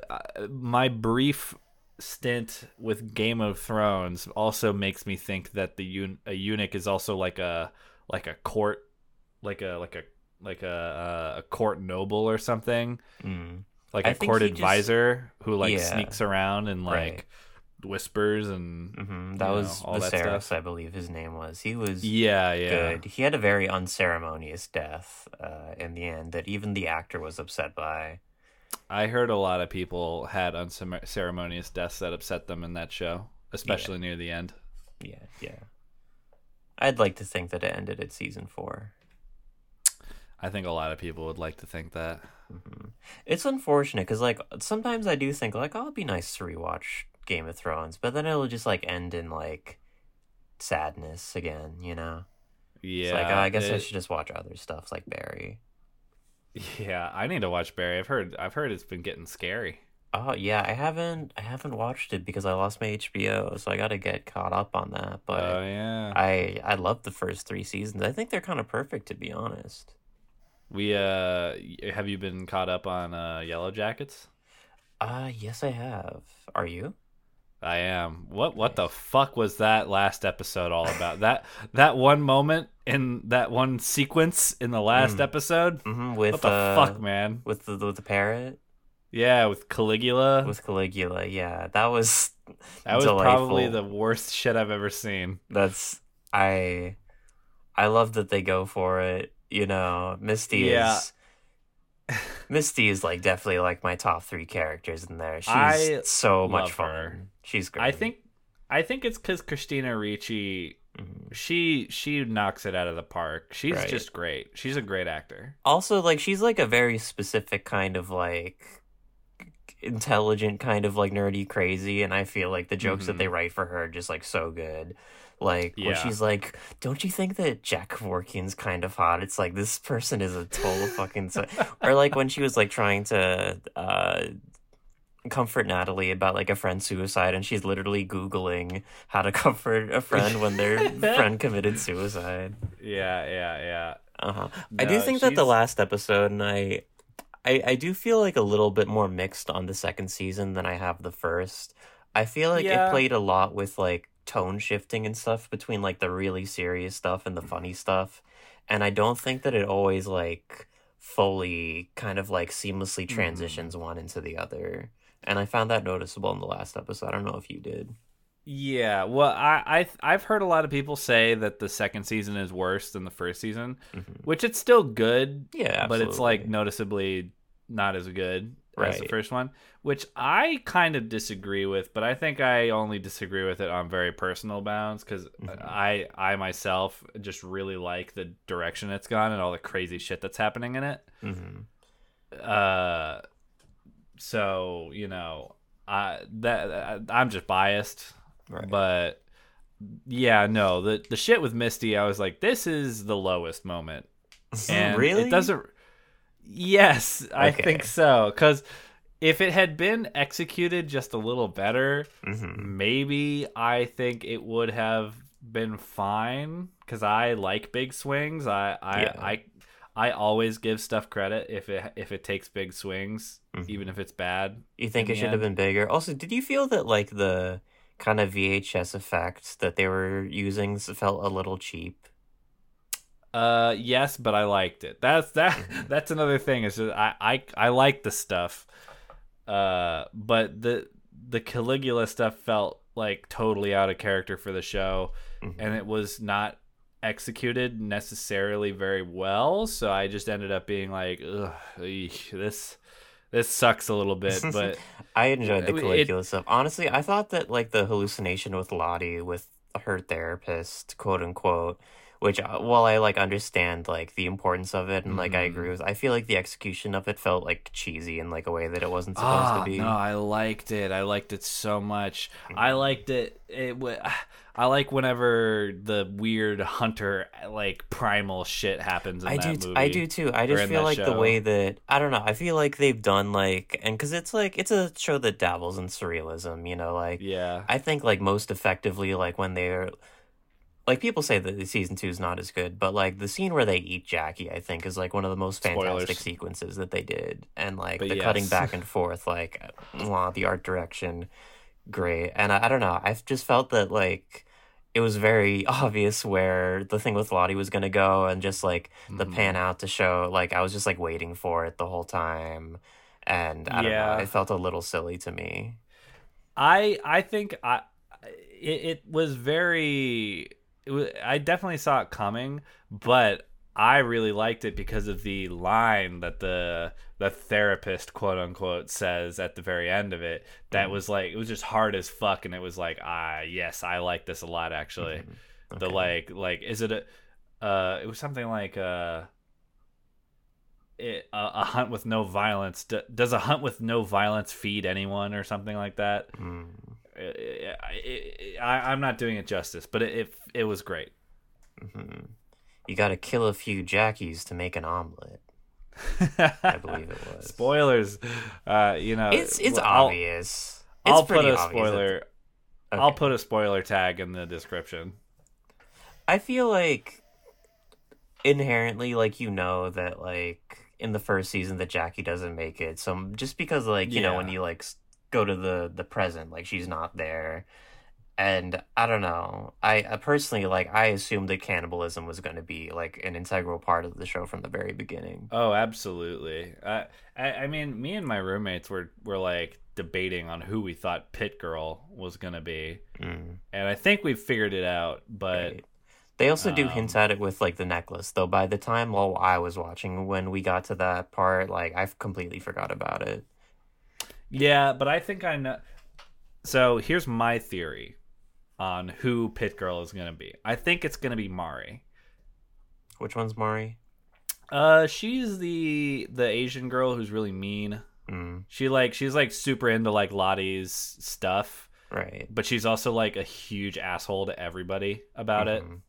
my brief stint with Game of Thrones also makes me think that the un- a eunuch is also like a like a court like a like a like a a court noble or something Mm. like I a court he just- advisor who like Yeah. sneaks around and like Right. whispers and hmm you That know, was that Viserys, stuff. I believe his name was. He was yeah yeah good. He had a very unceremonious death uh, in the end that even the actor was upset by. I heard a lot of people had unceremonious deaths that upset them in that show, especially near the end. Yeah, yeah. I'd like to think that it ended at season four. I think a lot of people would like to think that. Mm-hmm. It's unfortunate because, like, sometimes I do think, like, oh, it'd be nice to rewatch Game of Thrones, but then it'll just, like, end in, like, sadness again, you know? Yeah, It's like, oh, I guess I should just watch other stuff like Barry. Yeah, I need to watch Barry. I've heard I've heard it's been getting scary. Oh yeah, I haven't I haven't watched it because I lost my HBO, so I got to get caught up on that. But oh yeah, I I love the first three seasons. I think they're kind of perfect to be honest. We uh, have you been caught up on uh Yellowjackets? Uh yes, I have. Are you? I am. What what the fuck was that last episode all about? that that one moment in that one sequence in the last Mm. episode. Mm-hmm, with What the uh, fuck, man? with the with the parrot Yeah, with Caligula. with Caligula. Yeah, that was [laughs] that was probably the worst shit I've ever seen. That's I I love that they go for it. You know, Misty Yeah. is Misty is like definitely like my top three characters in there. She's I so much fun. her. She's great. I think I think it's because Christina Ricci Mhm. she she knocks it out of the park. She's Right. just great. She's a great actor. also like she's like a very specific kind of like intelligent kind of like nerdy crazy and I feel like the jokes that Mhm. they write for her are just like so good. Like when Yeah. she's like, "Don't you think that Jack Kevorkian's kind of hot?" It's like this person is a total fucking. So- [laughs] or like when she was like trying to uh, comfort Natalie about like a friend's suicide, and she's literally googling how to [laughs] comfort a friend when their [laughs] friend committed suicide. Yeah, yeah, yeah. Uh-huh. I do No, think that the last episode, and I, I, I do feel like a little bit more mixed on the second season than I have the first. I feel like Yeah. it played a lot with like tone shifting and stuff between like the really serious stuff and the funny stuff, and I don't think that it always like fully kind of like seamlessly Mm-hmm. transitions one into the other. And I found that noticeable in the last episode. I don't know if you did. Yeah, well, I, I I've heard a lot of people say that the second season is worse than the first season, Mhm. which it's still good, Yeah, but it's like noticeably not as good as the first one, which I kind of disagree with. But I think I only disagree with it on very personal bounds because Mhm. I I myself just really like the direction it's gone and all the crazy shit that's happening in it. Mhm. Uh, so you know, I that I'm just biased. Right. But yeah, no, the the shit with Misty, I was like, this is the lowest moment. [laughs] And really? it doesn't Yes, I Okay. think so cuz if it had been executed just a little better, Mhm. maybe I think it would have been fine cuz I like big swings. I I Yeah. I I always give stuff credit if it if it takes big swings, Mhm. even if it's bad. You think it should have been bigger? Also, did you feel that like the kind of VHS effect that they were using felt a little cheap? Uh, yes, but I liked it. That's that. That's another thing. Is I I I like the stuff. Uh, but the the Caligula stuff felt like totally out of character for the show, Mhm. and it was not executed necessarily very well. So I just ended up being like, Ugh, eesh, this this sucks a little bit. [laughs] But I enjoyed the It- Caligula stuff. Honestly, I thought that like the hallucination with Lottie with her therapist, quote unquote, which uh, while I like understand like the importance of it and like I Mm-hmm. agree with, I feel like the execution of it felt like cheesy in like a way that it wasn't supposed Ah, to be. no, I liked it. I liked it so much. Mm-hmm. I liked it. It [sighs] I like whenever the weird hunter like primal shit happens in I that do, t-. I do too. I just feel like the way that I don't know. I feel like they've done like, and because it's like it's a show that dabbles in surrealism. You know, like Yeah. I think like most effectively, like when they're like people say that the season two is not as good, but like the scene where they eat Jackie, I think is like one of the most fantastic Spoilers. sequences that they did, and like But the cutting back and forth, like wow, the art direction, great. And I, I don't know, I've just felt that like it was very [laughs] obvious where the thing with Lottie was gonna go, and just like the Mhm. pan out to show, like I was just like waiting for it the whole time, and I don't Yeah. know, it felt a little silly to me. I I think I it, it was very was, I definitely saw it coming, but I really liked it because of the line that the the therapist quote unquote says at the very end of it. That was like it was just hard as fuck, and it was like ah yes I like this a lot actually. The Okay. like like is it a uh it was something like uh it, a, a hunt with no violence D- does a hunt with no violence feed anyone or something like that Mm. I, I, I, I'm not doing it justice, but it it, was great. hmm You got to kill a few jackies to make an omelet. I believe it [laughs] was. Spoilers, uh, you know, It's it's I'll- obvious. I'll, it's put pretty a spoiler. Okay. I'll put a spoiler tag in the description. I feel like inherently, like you know that like in the first season that Jackie doesn't make it. So just because like you know when Yeah. you like go to the the present, like she's not there. And I don't know. I, I personally like. I assumed that cannibalism was going to be like an integral part of the show from the very beginning. Oh, absolutely. I, I, I mean, me and my roommates were were like debating on who we thought Pit Girl was gonna be, Mm, and I think we figured it out. But right. They also do um, hint at it with like the necklace, though. By the time while I was watching, when we got to that part, like I've completely forgot about it. Yeah, but I think I know. So here's my theory on who Pit Girl is gonna be. I think it's gonna be Mari. Which one's Mari? Uh, she's the the Asian girl who's really mean. Mm, She like she's like super into like Lottie's stuff, right. but she's also like a huge asshole to everybody about it. Mhm.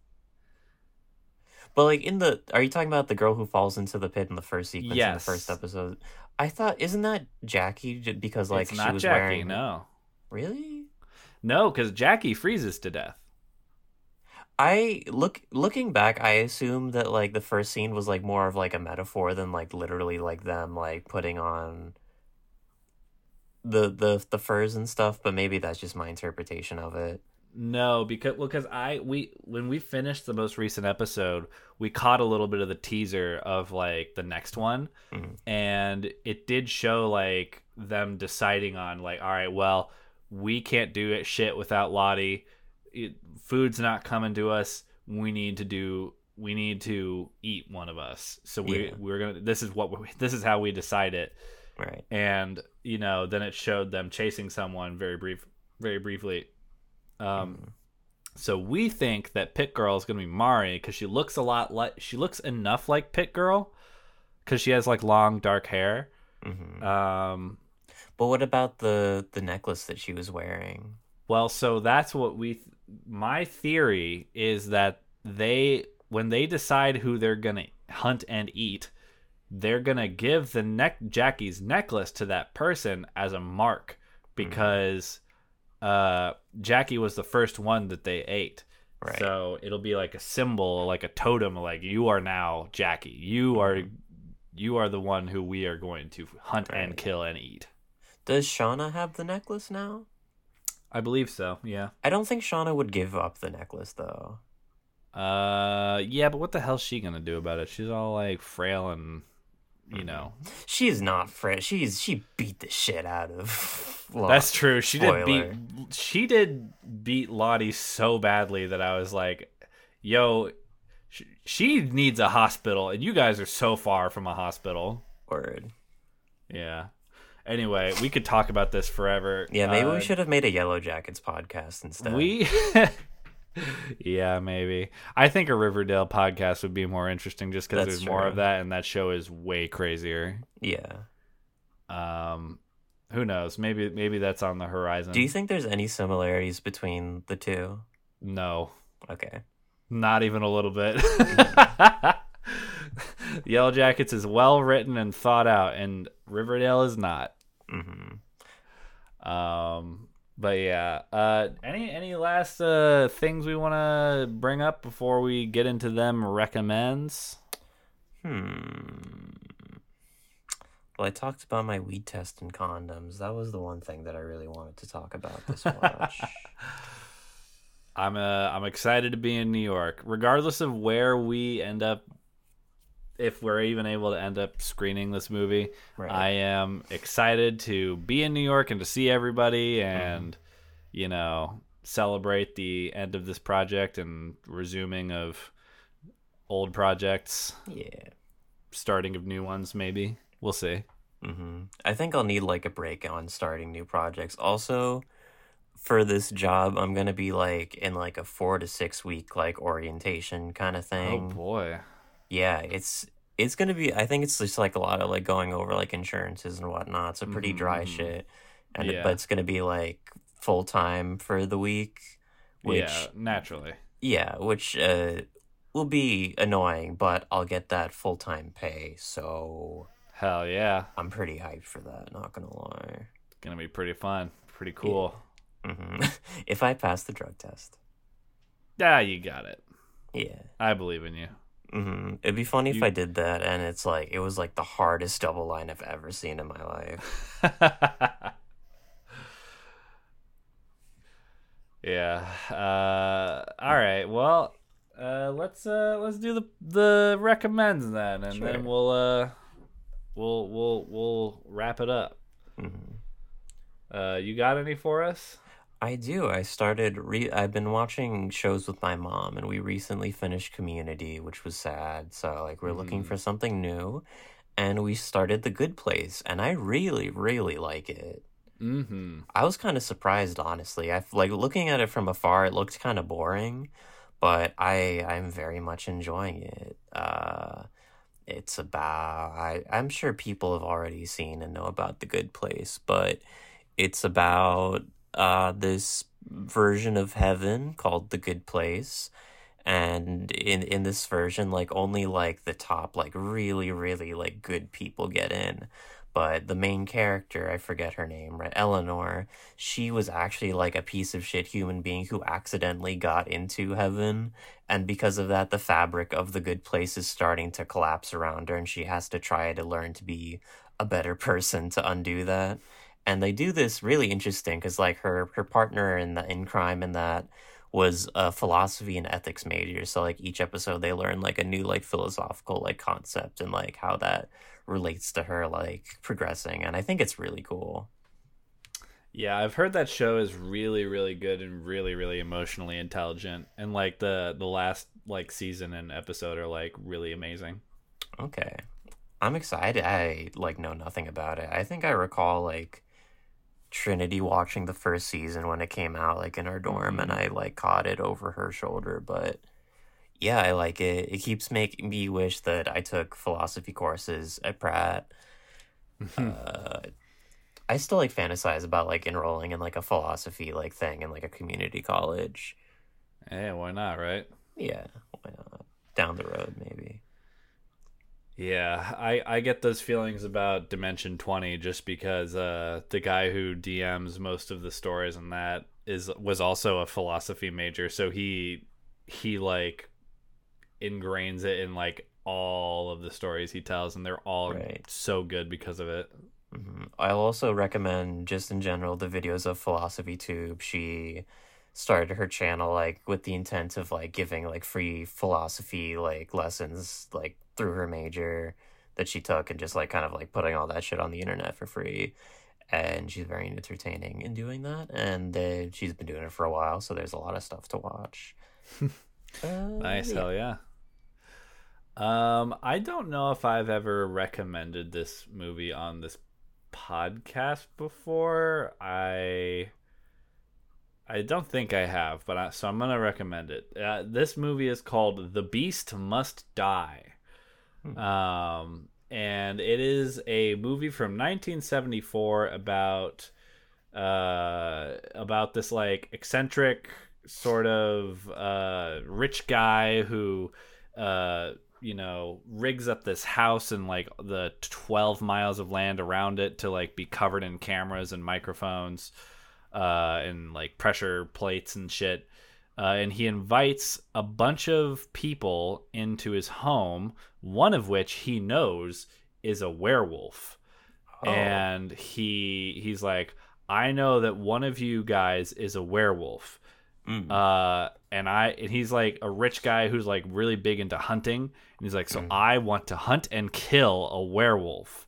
But like in the, are you talking about the girl who falls into the pit in the first sequence in the first episode? I thought, isn't that Jackie? Because like it's she was Jackie, wearing. no, Really? no, because Jackie freezes to death. I look looking back, I assume that like the first scene was like more of like a metaphor than like literally like them like putting on the the the furs and stuff. But maybe that's just my interpretation of it. No, because well, because I we when we finished the most recent episode, we caught a little bit of the teaser of like the next one, Mhm. and it did show like them deciding on like, all right, well, we can't do it shit without Lottie. It, food's not coming to us. We need to do. We need to eat one of us. So we Yeah. we're gonna. This is what we, this is how we decide it Right. and you know then it showed them chasing someone very brief very briefly um Mm-hmm. so we think that pit girl is going to be mari because she looks a lot like she looks enough like pit girl because she has like long dark hair hmm um But what about the the necklace that she was wearing? well so that's what we my theory is that they when they decide who they're going to hunt and eat they're gonna give the neck Jackie's necklace to that person as a mark because uh, Jackie was the first one that they ate. Right. So it'll be like a symbol, like a totem, like you are now Jackie. You are you are the one who we are going to hunt and kill and eat. Does Shauna have the necklace now? I believe so. Yeah. I don't think Shauna would give up the necklace though. Uh, yeah, but what the hell's she gonna do about it? She's all like frail and you know. She's not fresh. She's she beat the shit out of. [laughs] Lo- That's true. She did beat. She did beat Lottie so badly that I was like, "Yo, sh- she needs a hospital, and you guys are so far from a hospital." Word. Yeah. Anyway, we could talk about this forever. Yeah, maybe Uh, we should have made a Yellowjackets podcast instead. We [laughs] yeah, maybe. I think a Riverdale podcast would be more interesting just because there's more of that, and that show is way crazier. Yeah. Um, who knows? Maybe maybe that's on the horizon. Do you think there's any similarities between the two? No, Okay. not even a little bit. [laughs] [laughs] Yellowjackets is well written and thought out, and Riverdale is not. hmm Um, but yeah. Uh, any any last uh things we want to bring up before we get into them recommends? Hmm. Well, I talked about my weed test and condoms. That was the one thing that I really wanted to talk about this watch. [laughs] I'm uh I'm excited to be in New York, regardless of where we end up. If we're even able to end up screening this movie, Right. I am excited to be in New York and to see everybody and you know celebrate the end of this project and resuming of old projects, yeah. starting of new ones. Maybe we'll see. hmm I think I'll need like a break on starting new projects. Also, for this job, I'm gonna be like in like a four to six week like orientation kind of thing. Oh thing. boy. Yeah, it's it's gonna be. I think it's just like a lot of like going over like insurances and whatnot. So pretty dry Mhm. shit, and Yeah. but it's gonna be like full time for the week, which yeah, naturally. yeah, which uh will be annoying, but I'll get that full time pay. So Hell yeah. I'm pretty hyped for that. Not gonna lie. It's gonna be pretty fun. Pretty cool. hmm [laughs] if I pass the drug test, Yeah, you got it. yeah. I believe in you. Hmm It'd be funny if I did that, and it's like it was like the hardest double line I've ever seen in my life. [laughs] yeah. Uh, all right. Well, uh, let's uh, let's do the the recommends then, and Sure. then we'll uh, we'll we'll we'll wrap it up. hmm Uh, you got any for us? I do. I started re I've been watching shows with my mom and we recently finished Community, which was sad. So like we're looking Mhm. for something new and we started The Good Place and I really really like it. Mm-hmm. I was kind of surprised honestly. I like looking at it from afar it looked kind of boring, but I I'm very much enjoying it. Uh it's about I I'm sure people have already seen and know about The Good Place, but it's about uh this version of heaven called the good place. And in in this version like only like the top like really really like good people get in. But the main character i forget her name right eleanor she was actually like a piece of shit human being who accidentally got into heaven. And because of that the fabric of the good place is starting to collapse around her and she has to try to learn to be a better [laughs] person to undo that and they do this really interesting because like her her partner in the in crime and that was a philosophy and ethics major. So like each episode they learn like a new like philosophical like concept and like how that relates to her like progressing. And i think it's really cool. Yeah, I've heard that show is really, really good and really, really emotionally intelligent, and like the the last like season and episode are like really amazing. okay. I'm excited. I like know nothing about it. I think i recall like trinity watching the first season when it came out like in our dorm and i like caught it over her shoulder but yeah i like it. It keeps making me wish that i took philosophy courses at pratt. Uh, i still like fantasize about like enrolling in like a philosophy like thing in like a community college. Hey, why not, right? yeah why not? Down the road maybe Yeah, I I get those feelings about Dimension 20 just because uh the guy who DMs most of the stories and that is was also a philosophy major, so he he like ingrains it in like all of the stories he tells and they're all Right. so good because of it. hmm I'll also recommend, just in general, the videos of Philosophy Tube. She started her channel like with the intent of like giving like free philosophy like lessons like through her major that she took and just like kind of like putting all that shit on the internet for free. And she's very entertaining in doing that, and uh, she's been doing it for a while, so there's a lot of stuff to watch. [laughs] Uh, Nice, yeah. hell yeah. Um, I don't know if I've ever recommended this movie on this podcast before. I I don't think I have, but I, so I'm gonna recommend it. Uh, this movie is called "The Beast Must Die," um, and it is a movie from 1974 about uh, about this like eccentric sort of uh, rich guy who uh, you know rigs up this house and like the 12 miles of land around it to like be covered in cameras and microphones uh, and like pressure plates and shit. Uh, and he invites a bunch of people into his home, one of which he knows is a werewolf. And he he's like, I know that one of you guys is a werewolf. Uh, and I and he's like a rich guy who's like really big into hunting, and he's like, so I want to hunt and kill a werewolf.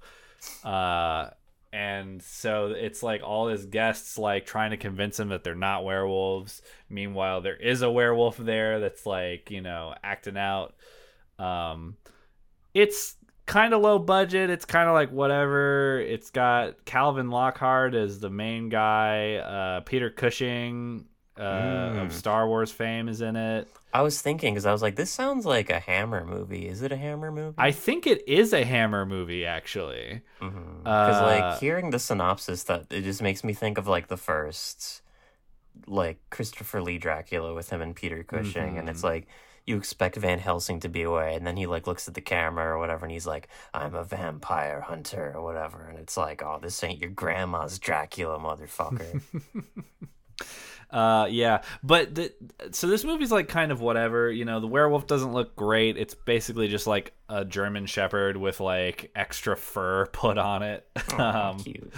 Uh, and so it's like all his guests like trying to convince him that they're not werewolves. Meanwhile, there is a werewolf there that's like you know acting out. Um, it's kind of low budget. It's kind of like whatever. It's got Calvin Lockhart as the main guy. Uh, Peter Cushing uh, of Star Wars fame is in it. I was thinking because I was like, this sounds like a Hammer movie. Is it a Hammer movie? I think it is a Hammer movie, actually. Because Uh, like hearing the synopsis, that it just makes me think of like the first, like Christopher Lee Dracula with him and Peter Cushing, and it's like you expect Van Helsing to be away, and then he like looks at the camera or whatever, and he's like, "I'm a vampire hunter" or whatever, and it's like, "Oh, this ain't your grandma's Dracula, motherfucker." [laughs] Uh, yeah, but the, so this movie's like kind of whatever. You know, the werewolf doesn't look great. It's basically just like a German Shepherd with like extra fur [laughs] put on it. um, Cute.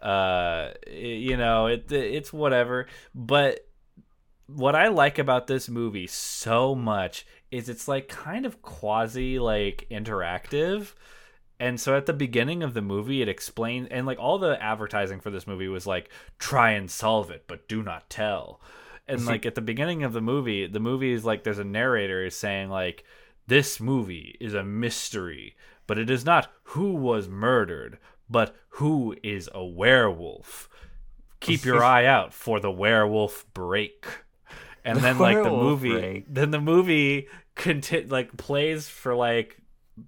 uh, you know, it it's whatever. But what I like about this movie so much is it's like kind of quasi like interactive. And so at the beginning of the movie, it explains, and like all the advertising for this movie was like, try and solve it, but do not tell. And like at the beginning of the movie, the movie is like, there's a narrator is saying, like, this movie is a mystery, but it is not who was murdered, but who is a werewolf. Keep [laughs] your eye out for the werewolf break. And then like the [laughs] movie, break. then the movie conti- like plays for like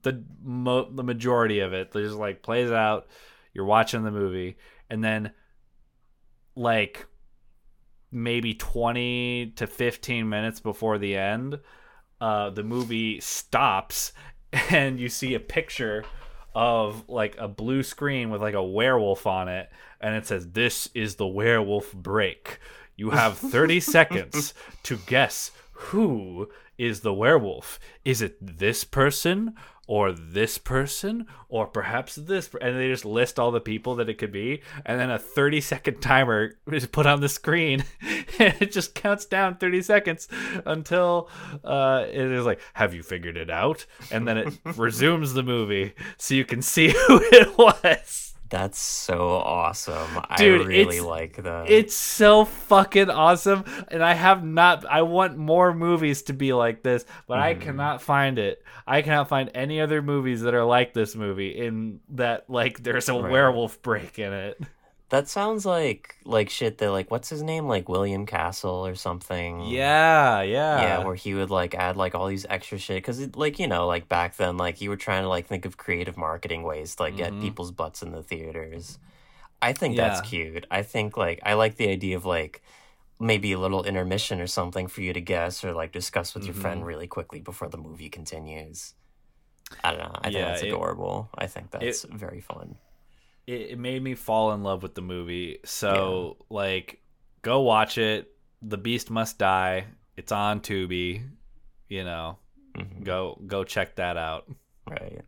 the mo- the majority of it. They just like plays out. You're watching the movie, and then like maybe 20 to 15 minutes before the end, uh, the movie stops, [laughs] and you see a picture of like a blue screen with like a werewolf on it, and it says, "This is the werewolf break." You have 30 seconds to guess who is the werewolf. Is it this person or this person or perhaps this? per- And they just list all the people that it could be, and then a 30 second timer is put on the screen, [laughs] and it just counts down 30 seconds until uh, it is like, "Have you figured it out?" And then it [laughs] resumes the movie, so you can see [laughs] who it was. That's so awesome. Dude, I really like that. It's so fucking awesome, and I have not. I want more movies to be like this, but I mm-hmm. cannot find it. I cannot find any other movies that are like this movie. In that, like, there's a Right. werewolf break in it. That sounds like like shit that like what's his name like William Castle or something. Yeah, yeah, Yeah, where he would like add like all these extra shit because like you know like back then like you were trying to like think of creative marketing ways to like get people's butts in the theaters. I think that's Mm-hmm. Cute. I think like I like the idea of like maybe a little intermission or something for you to guess or like discuss with your Mm-hmm. friend really quickly before the movie continues. I don't know. I think Yeah, that's it- adorable. I think that's very fun. It, it made me fall in love with the movie. So like, go watch it. The Beast Must Die. It's on Tubi. You know, Mhm. go go check that out. Right.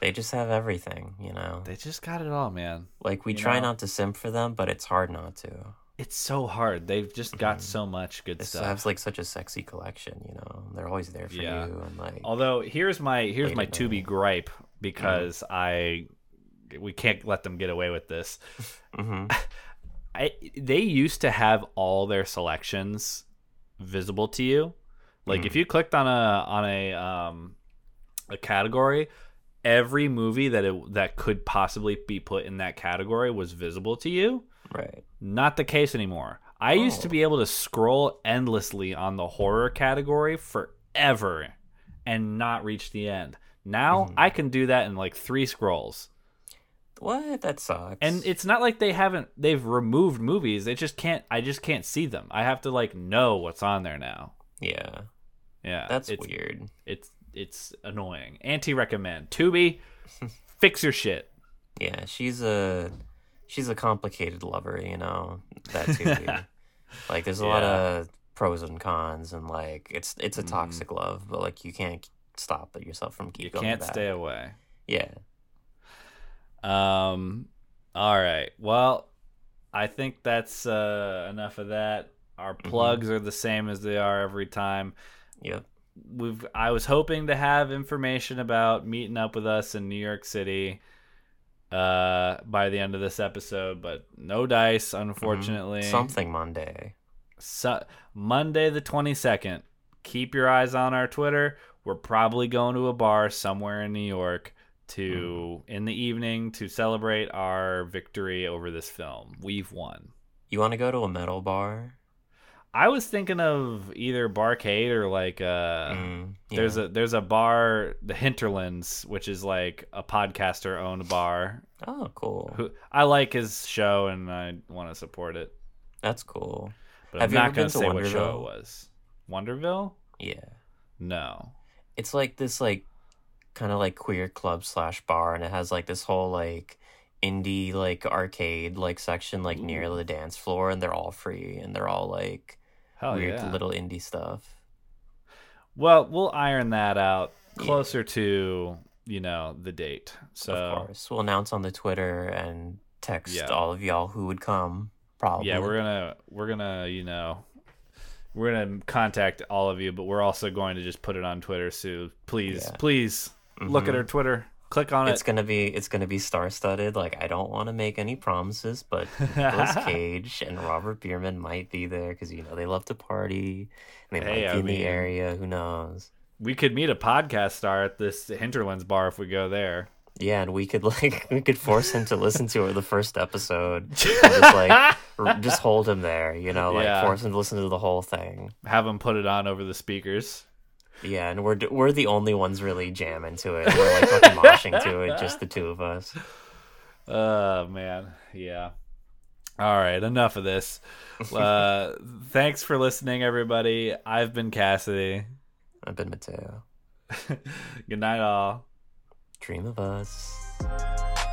They just have everything, you know. They just got it all, man. Like we you try know? not to simp for them, but it's hard not to. It's so hard. They've just got so much good stuff. has like such a sexy collection, you know. They're always there for Yeah. you and like Although here's my here's my Tubi gripe because I we can't let them get away with this. Mhm. [laughs] I they used to have all their selections visible to you. Like if you clicked on a on a um a category, every movie that it that could possibly be put in that category was visible to you. right. Not the case anymore. I used to Oh. be able to scroll endlessly on the horror category forever and not reach the end. Now Mm-hmm. I can do that in like three scrolls. What? That sucks. And it's not like they haven't they've removed movies. They just can't I just can't see them. I have to like know what's on there now. yeah, Yeah. that's it's, weird. It's it's annoying. Anti recommend. Tubi, [laughs] fix your shit. Yeah, she's a she's a complicated lover, you know. That [laughs] too. like, there's a lot of pros and cons, and like it's it's a mm-hmm. toxic love, but like you can't stop yourself from keep You can't back. stay away. Yeah, Um. All right. Well, I think that's uh, enough of that. Our Mm-hmm. plugs are the same as they are every time. Yeah. We've. I was hoping to have information about meeting up with us in New York City uh by the end of this episode but no dice unfortunately Something Monday. so, monday the 22nd keep your eyes on our twitter we're probably going to a bar somewhere in new york to in the evening to celebrate our victory over this film. We've won. You want to go to a metal bar? i was thinking of either barcade or like uh Mm, there's a there's a bar the hinterlands which is like a podcaster owned bar. Oh cool. who i like his show and i want to support it. That's cool. but Have i'm not been to say what show it was. Wonderville? Yeah, no. It's like this like kind of like queer club slash bar, and it has like this whole like indie like arcade like section like near the dance floor, and they're all free, and they're all like Hell weird yeah. little indie stuff. Well, we'll iron that out closer to you know the date. So of course, we'll announce on the Twitter and text Yeah. all of y'all who would come. Probably. yeah, we're gonna we're gonna you know we're gonna contact all of you, but we're also going to just put it on Twitter. So please, Yeah. please look at mm-hmm. her Twitter, click on it. It's gonna be it's gonna be star studded. Like I don't want to make any promises, but Nicolas [laughs] Cage and Robert Bierman might be there because you know they love to party and they Hey, might I be in mean- the area. Who knows? We could meet a podcast star at this Hinterlands bar if we go there. Yeah, and we could [laughs] like we could force him to listen to the first episode. [laughs] Just like r- just hold him there, you know, like Yeah. force him to listen to the whole thing. Have him put it on over the speakers. Yeah, and we're we're the only ones really jamming to it. We're like fucking moshing to it, just the two of us. Oh man, yeah. All right, enough of this. Uh, [laughs] thanks for listening, everybody. I've been Cassidy. I've been Mateo. [laughs] Good night, all. Dream of us.